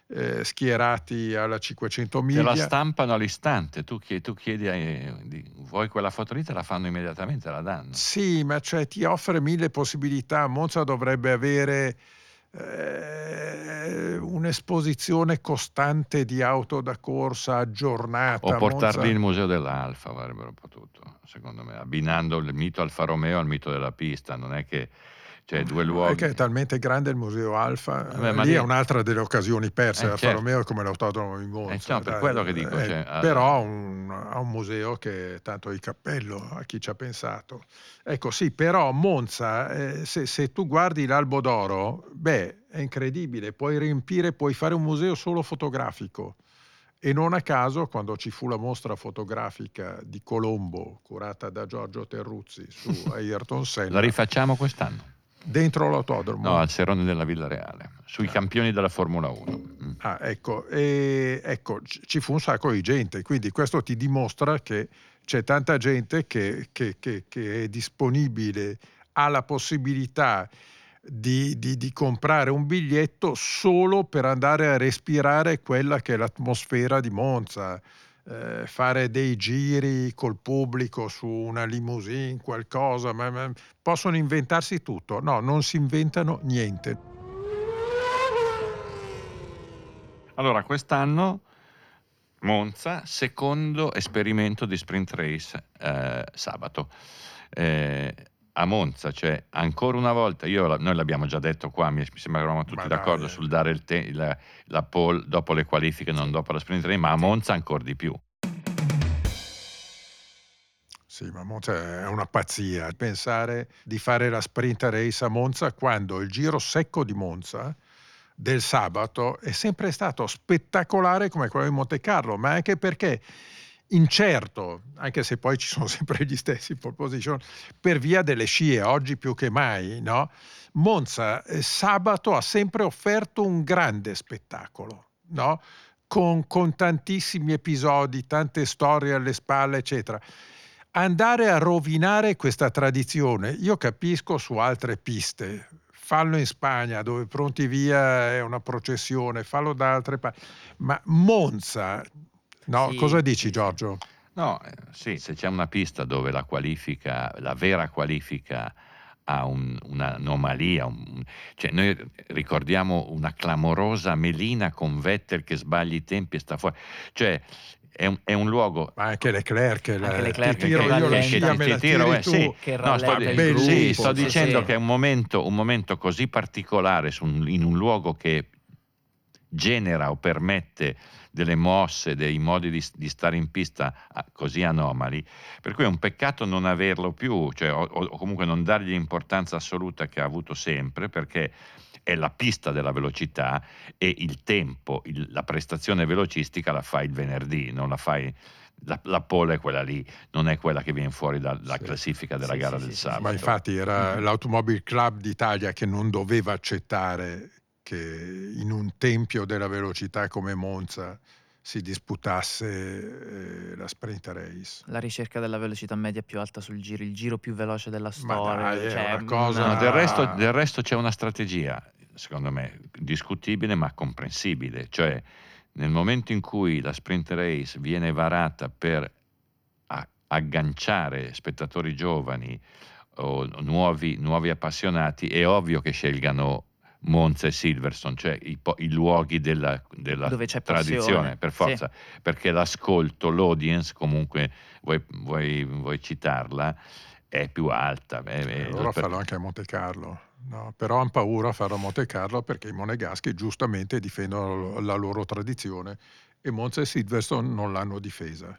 eh, schierati alla 500 miglia. Te la stampano all'istante, tu chiedi, tu chiedi eh, di, vuoi quella foto lì, te la fanno immediatamente, la danno. Sì, ma cioè ti offre mille possibilità. Monza dovrebbe avere eh, un'esposizione costante di auto da corsa aggiornata. O portarli Monza... il museo dell'Alfa, avrebbero potuto, secondo me, abbinando il mito Alfa Romeo al mito della pista, non è che cioè due luoghi. Perché è talmente grande il museo Alfa, Beh, lì lì... è un'altra delle occasioni perse. Eh, Alfa certo. Romeo è come l'autodromo in Monza. Eh, no, per quello che dico. Eh, cioè, però ha un, un, museo che tanto di cappello a chi ci ha pensato. Ecco sì, però Monza, eh, se, se, tu guardi l'Albo d'Oro, beh, è incredibile, puoi riempire, puoi fare un museo solo fotografico. E non a caso, quando ci fu la mostra fotografica di Colombo, curata da Giorgio Terruzzi su Ayrton Senna... La rifacciamo quest'anno? Dentro l'autodromo? No, al Serone della Villa Reale, sui ah. campioni della Formula 1. Mm. Ah, ecco, e, ecco, ci fu un sacco di gente, quindi questo ti dimostra che c'è tanta gente che, che, che, che è disponibile, ha la possibilità di, di, di, comprare un biglietto solo per andare a respirare quella che è l'atmosfera di Monza eh, fare dei giri col pubblico su una limousine, qualcosa, ma, ma possono inventarsi tutto. No, non si inventano niente. Allora, quest'anno Monza, secondo esperimento di sprint race eh, sabato. Eh, a Monza, cioè ancora una volta, io, noi l'abbiamo già detto qua, mi, sembra che eravamo tutti ma d'accordo sul dare il te, la, la pole dopo le qualifiche, non dopo la sprint race, ma a Monza ancora di più. Sì, ma Monza è una pazzia. Pensare di fare la sprint race a Monza quando il giro secco di Monza del sabato è sempre stato spettacolare come quello di Monte Carlo, ma anche perché incerto, anche se poi ci sono sempre gli stessi pole position, per via delle scie, oggi più che mai, no? Monza eh, sabato ha sempre offerto un grande spettacolo, no? con, con tantissimi episodi, tante storie alle spalle, eccetera. Andare a rovinare questa tradizione, io capisco su altre piste, fallo in Spagna dove pronti via è una processione, fallo da altre parti, ma Monza No, sì, cosa dici Giorgio? No, eh, sì, se c'è una pista dove la qualifica, la vera qualifica ha un, un'anomalia, un, cioè noi ricordiamo una clamorosa melina con Vettel che sbaglia i tempi e sta fuori, cioè è un, è un, luogo. Ma anche Leclerc, anche la, Leclerc ti tiro io la scia, me la tiri eh, sì. no, sto, gruppo, sì, sto dicendo sì. che è un momento, un momento così particolare un, in un luogo che genera o permette delle mosse, dei modi di, di stare in pista ah, così anomali, per cui è un peccato non averlo più, cioè, o, o comunque non dargli l'importanza assoluta che ha avuto sempre, perché è la pista della velocità e il tempo, il, la prestazione velocistica la fai il venerdì, non la fai la, la pole è quella lì, non è quella che viene fuori dalla sì. classifica della sì, gara sì, del sabato. Ma infatti era mm-hmm. l'Automobile Club d'Italia che non doveva accettare che in un tempio della velocità come Monza si disputasse eh, la sprint race. La ricerca della velocità media più alta sul giro, il giro più veloce della storia. Dai, cioè, cosa... no, del, resto, del, resto, c'è una strategia, secondo me, discutibile ma comprensibile, cioè nel momento in cui la sprint race viene varata per agganciare spettatori giovani o nuovi, nuovi appassionati, è ovvio che scelgano Monza e Silverstone, cioè i, i luoghi della, della tradizione, per forza, sì. perché l'ascolto, l'audience, comunque vuoi, vuoi, vuoi citarla, è più alta. È, è, loro per... fanno anche a Monte Carlo. No, però hanno paura a farlo a Monte Carlo perché i monegaschi giustamente difendono la loro tradizione e Monza e Silverstone non l'hanno difesa.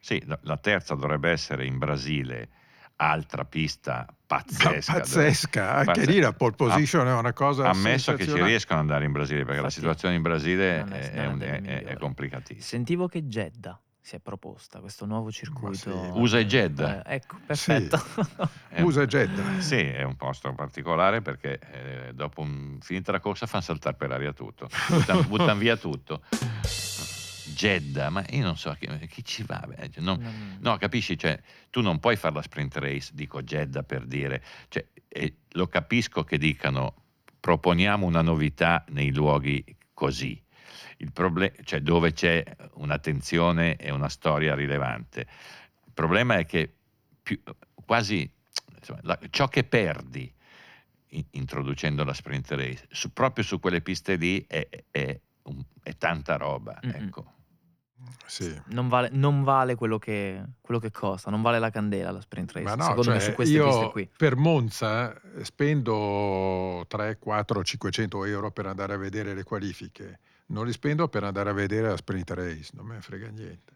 Sì, la terza dovrebbe essere in Brasile, altra pista pazzesca. Pazzesca, anche pazzesca. lì la pole position è una cosa Ammesso che ci riescano ad andare in Brasile, perché Infatti, la situazione in Brasile è, è, è, è complicatissima. Sentivo che Jeddah si è proposta questo nuovo circuito. Sì. USA e Jeddah. Eh, ecco, perfetto. Sì. USA e Jeddah. Sì, è un posto particolare perché eh, dopo un, finita la corsa fanno saltare per aria tutto, buttano, buttano via tutto. Jeddah, ma io non so chi, chi ci va. Cioè, no, no, capisci? Cioè, tu non puoi fare la sprint race, dico Jeddah per dire, cioè, lo capisco che dicano proponiamo una novità nei luoghi così, il problem- cioè dove c'è un'attenzione e una storia rilevante. Il problema è che più, quasi insomma, la, ciò che perdi introducendo la sprint race su, proprio su quelle piste lì è, è, è tanta roba. Ecco. Sì. Non vale, non vale quello, che, quello, che, costa, non vale la candela la sprint race. Ma no, secondo cioè, me su queste piste qui. Per Monza eh, spendo 3, 4, 500 euro per andare a vedere le qualifiche. Non li spendo per andare a vedere la sprint race, non me ne frega niente.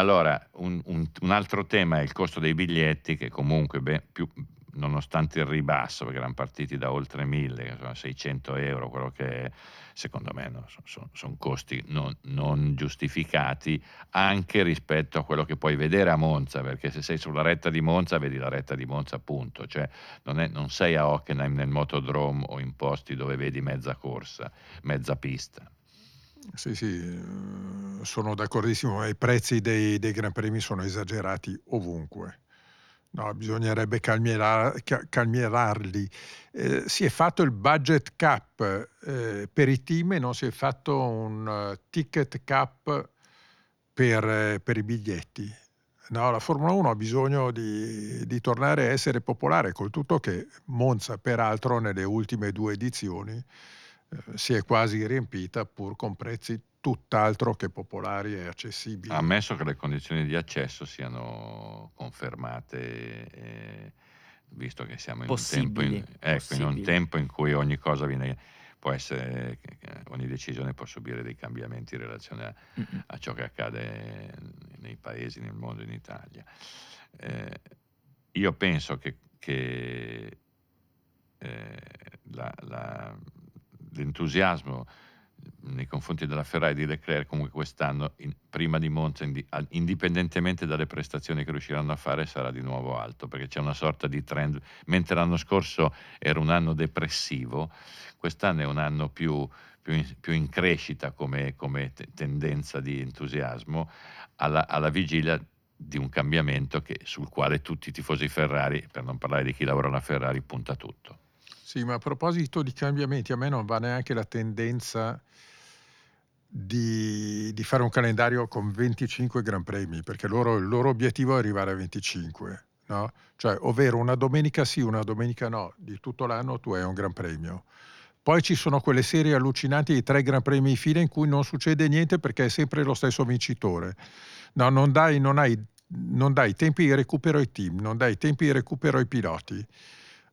Allora, un, un, un, altro tema è il costo dei biglietti, che comunque beh, più, nonostante il ribasso, perché erano partiti da oltre 1000, sono 600 euro, quello che secondo me no, sono, sono, costi non, non, giustificati anche rispetto a quello che puoi vedere a Monza, perché se sei sulla retta di Monza vedi la retta di Monza appunto, cioè non, è, non sei a Hockenheim nel motodrome o in posti dove vedi mezza corsa, mezza pista. Sì, sì, sono d'accordissimo, i prezzi dei, dei Gran Premi sono esagerati ovunque. No, bisognerebbe calmierar- calmierarli. Eh, si è fatto il budget cap eh, per i team e non si è fatto un uh, ticket cap per, eh, per, i biglietti. No, la Formula 1 ha bisogno di, di, tornare a essere popolare, col tutto che Monza, peraltro, nelle ultime due edizioni eh, si è quasi riempita pur con prezzi tutt'altro che popolari e accessibili. Ammesso che le condizioni di accesso siano confermate, eh, visto che siamo in un, tempo in, ecco, in un, tempo in, cui ogni cosa viene, può essere, ogni decisione può subire dei cambiamenti in relazione a, a ciò che accade nei paesi, nel mondo, in Italia. Eh, io penso che, che eh, la, la, l'entusiasmo nei confronti della Ferrari di Leclerc comunque quest'anno in, prima di Monza indipendentemente dalle prestazioni che riusciranno a fare sarà di nuovo alto perché c'è una sorta di trend. Mentre l'anno scorso era un anno depressivo quest'anno è un anno più, più, in, più in, crescita come, come te, tendenza di entusiasmo alla, alla vigilia di un cambiamento che, sul quale tutti i tifosi Ferrari per non parlare di chi lavora alla Ferrari punta tutto sì, ma a proposito di cambiamenti, a me non va neanche la tendenza di, di fare un calendario con 25 Gran Premi, perché loro, il loro obiettivo è arrivare a 25, no? Cioè, ovvero una domenica sì, una domenica no, di tutto l'anno tu hai un Gran Premio. Poi ci sono quelle serie allucinanti di tre Gran Premi in fila in cui non succede niente perché è sempre lo stesso vincitore. No, non dai, non hai, non dai tempi di recupero ai team, non dai tempi di recupero ai piloti,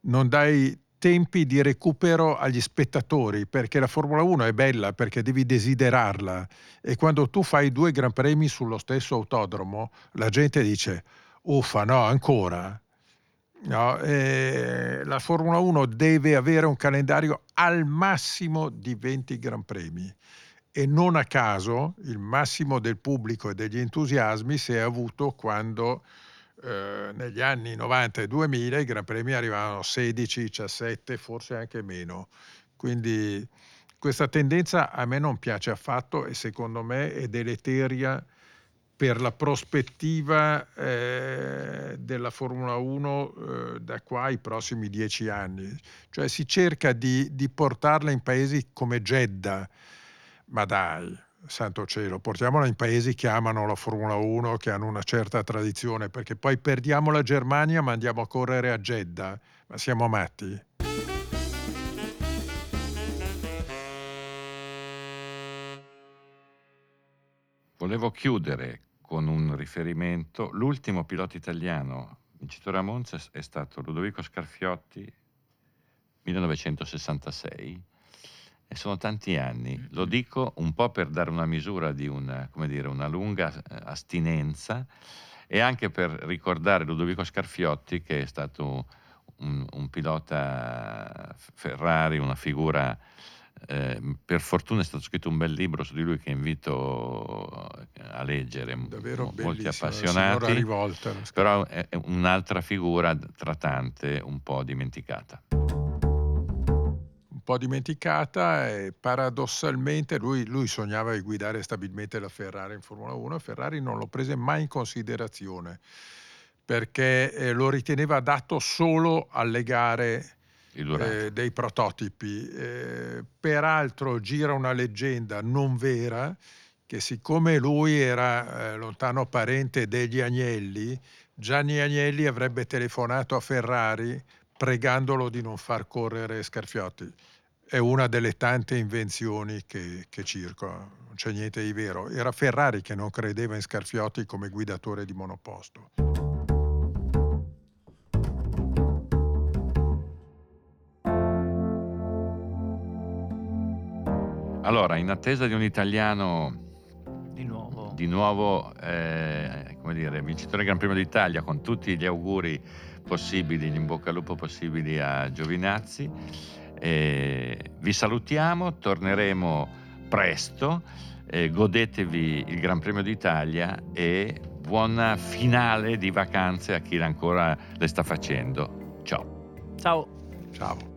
non dai tempi di recupero agli spettatori, perché la Formula 1 è bella, perché devi desiderarla e quando tu fai due Gran Premi sullo stesso autodromo, la gente dice, uffa, no, ancora. No, eh, la Formula 1 deve avere un calendario al massimo di 20 Gran Premi e non a caso il massimo del pubblico e degli entusiasmi si è avuto quando eh, negli anni 90 e 2000 i Gran Premi arrivavano 16, 17, forse anche meno. Quindi questa tendenza a me non piace affatto e secondo me è deleteria per la prospettiva eh, della Formula 1 eh, da qua ai prossimi dieci anni. Cioè si cerca di, di portarla in paesi come Jeddah, ma dai, santo cielo, portiamola in paesi che amano la Formula 1, che hanno una certa tradizione, perché poi perdiamo la Germania ma andiamo a correre a Jeddah, ma siamo matti. Volevo chiudere con un riferimento. L'ultimo pilota italiano vincitore a Monza è stato Ludovico Scarfiotti, 1966, e sono tanti anni. Lo mm-hmm. dico un po' per dare una misura di una, dire, una lunga eh, astinenza e anche per ricordare Ludovico Scarfiotti, che è stato un, un pilota Ferrari, una figura eh, per fortuna è stato scritto un bel libro su di lui che invito eh, a leggere, Davvero molti appassionati, rivolta, però è un'altra figura tra tante un po' dimenticata. Po' dimenticata e paradossalmente lui, lui sognava di guidare stabilmente la Ferrari in Formula 1, Ferrari non lo prese mai in considerazione perché eh, lo riteneva adatto solo alle gare eh, dei prototipi. Eh, peraltro gira una leggenda non vera che siccome lui era eh, lontano parente degli Agnelli, Gianni Agnelli avrebbe telefonato a Ferrari pregandolo di non far correre Scarfiotti. È una delle tante invenzioni che, che circolano, non c'è niente di vero. Era Ferrari che non credeva in Scarfiotti come guidatore di monoposto. Allora, in attesa di un italiano di nuovo, di nuovo eh, come dire, vincitore Gran Premio d'Italia, con tutti gli auguri possibili, gli in bocca al lupo possibili a Giovinazzi, eh, vi salutiamo, torneremo presto, eh, godetevi il Gran Premio d'Italia e buona finale di vacanze a chi ancora le sta facendo. Ciao. Ciao. Ciao.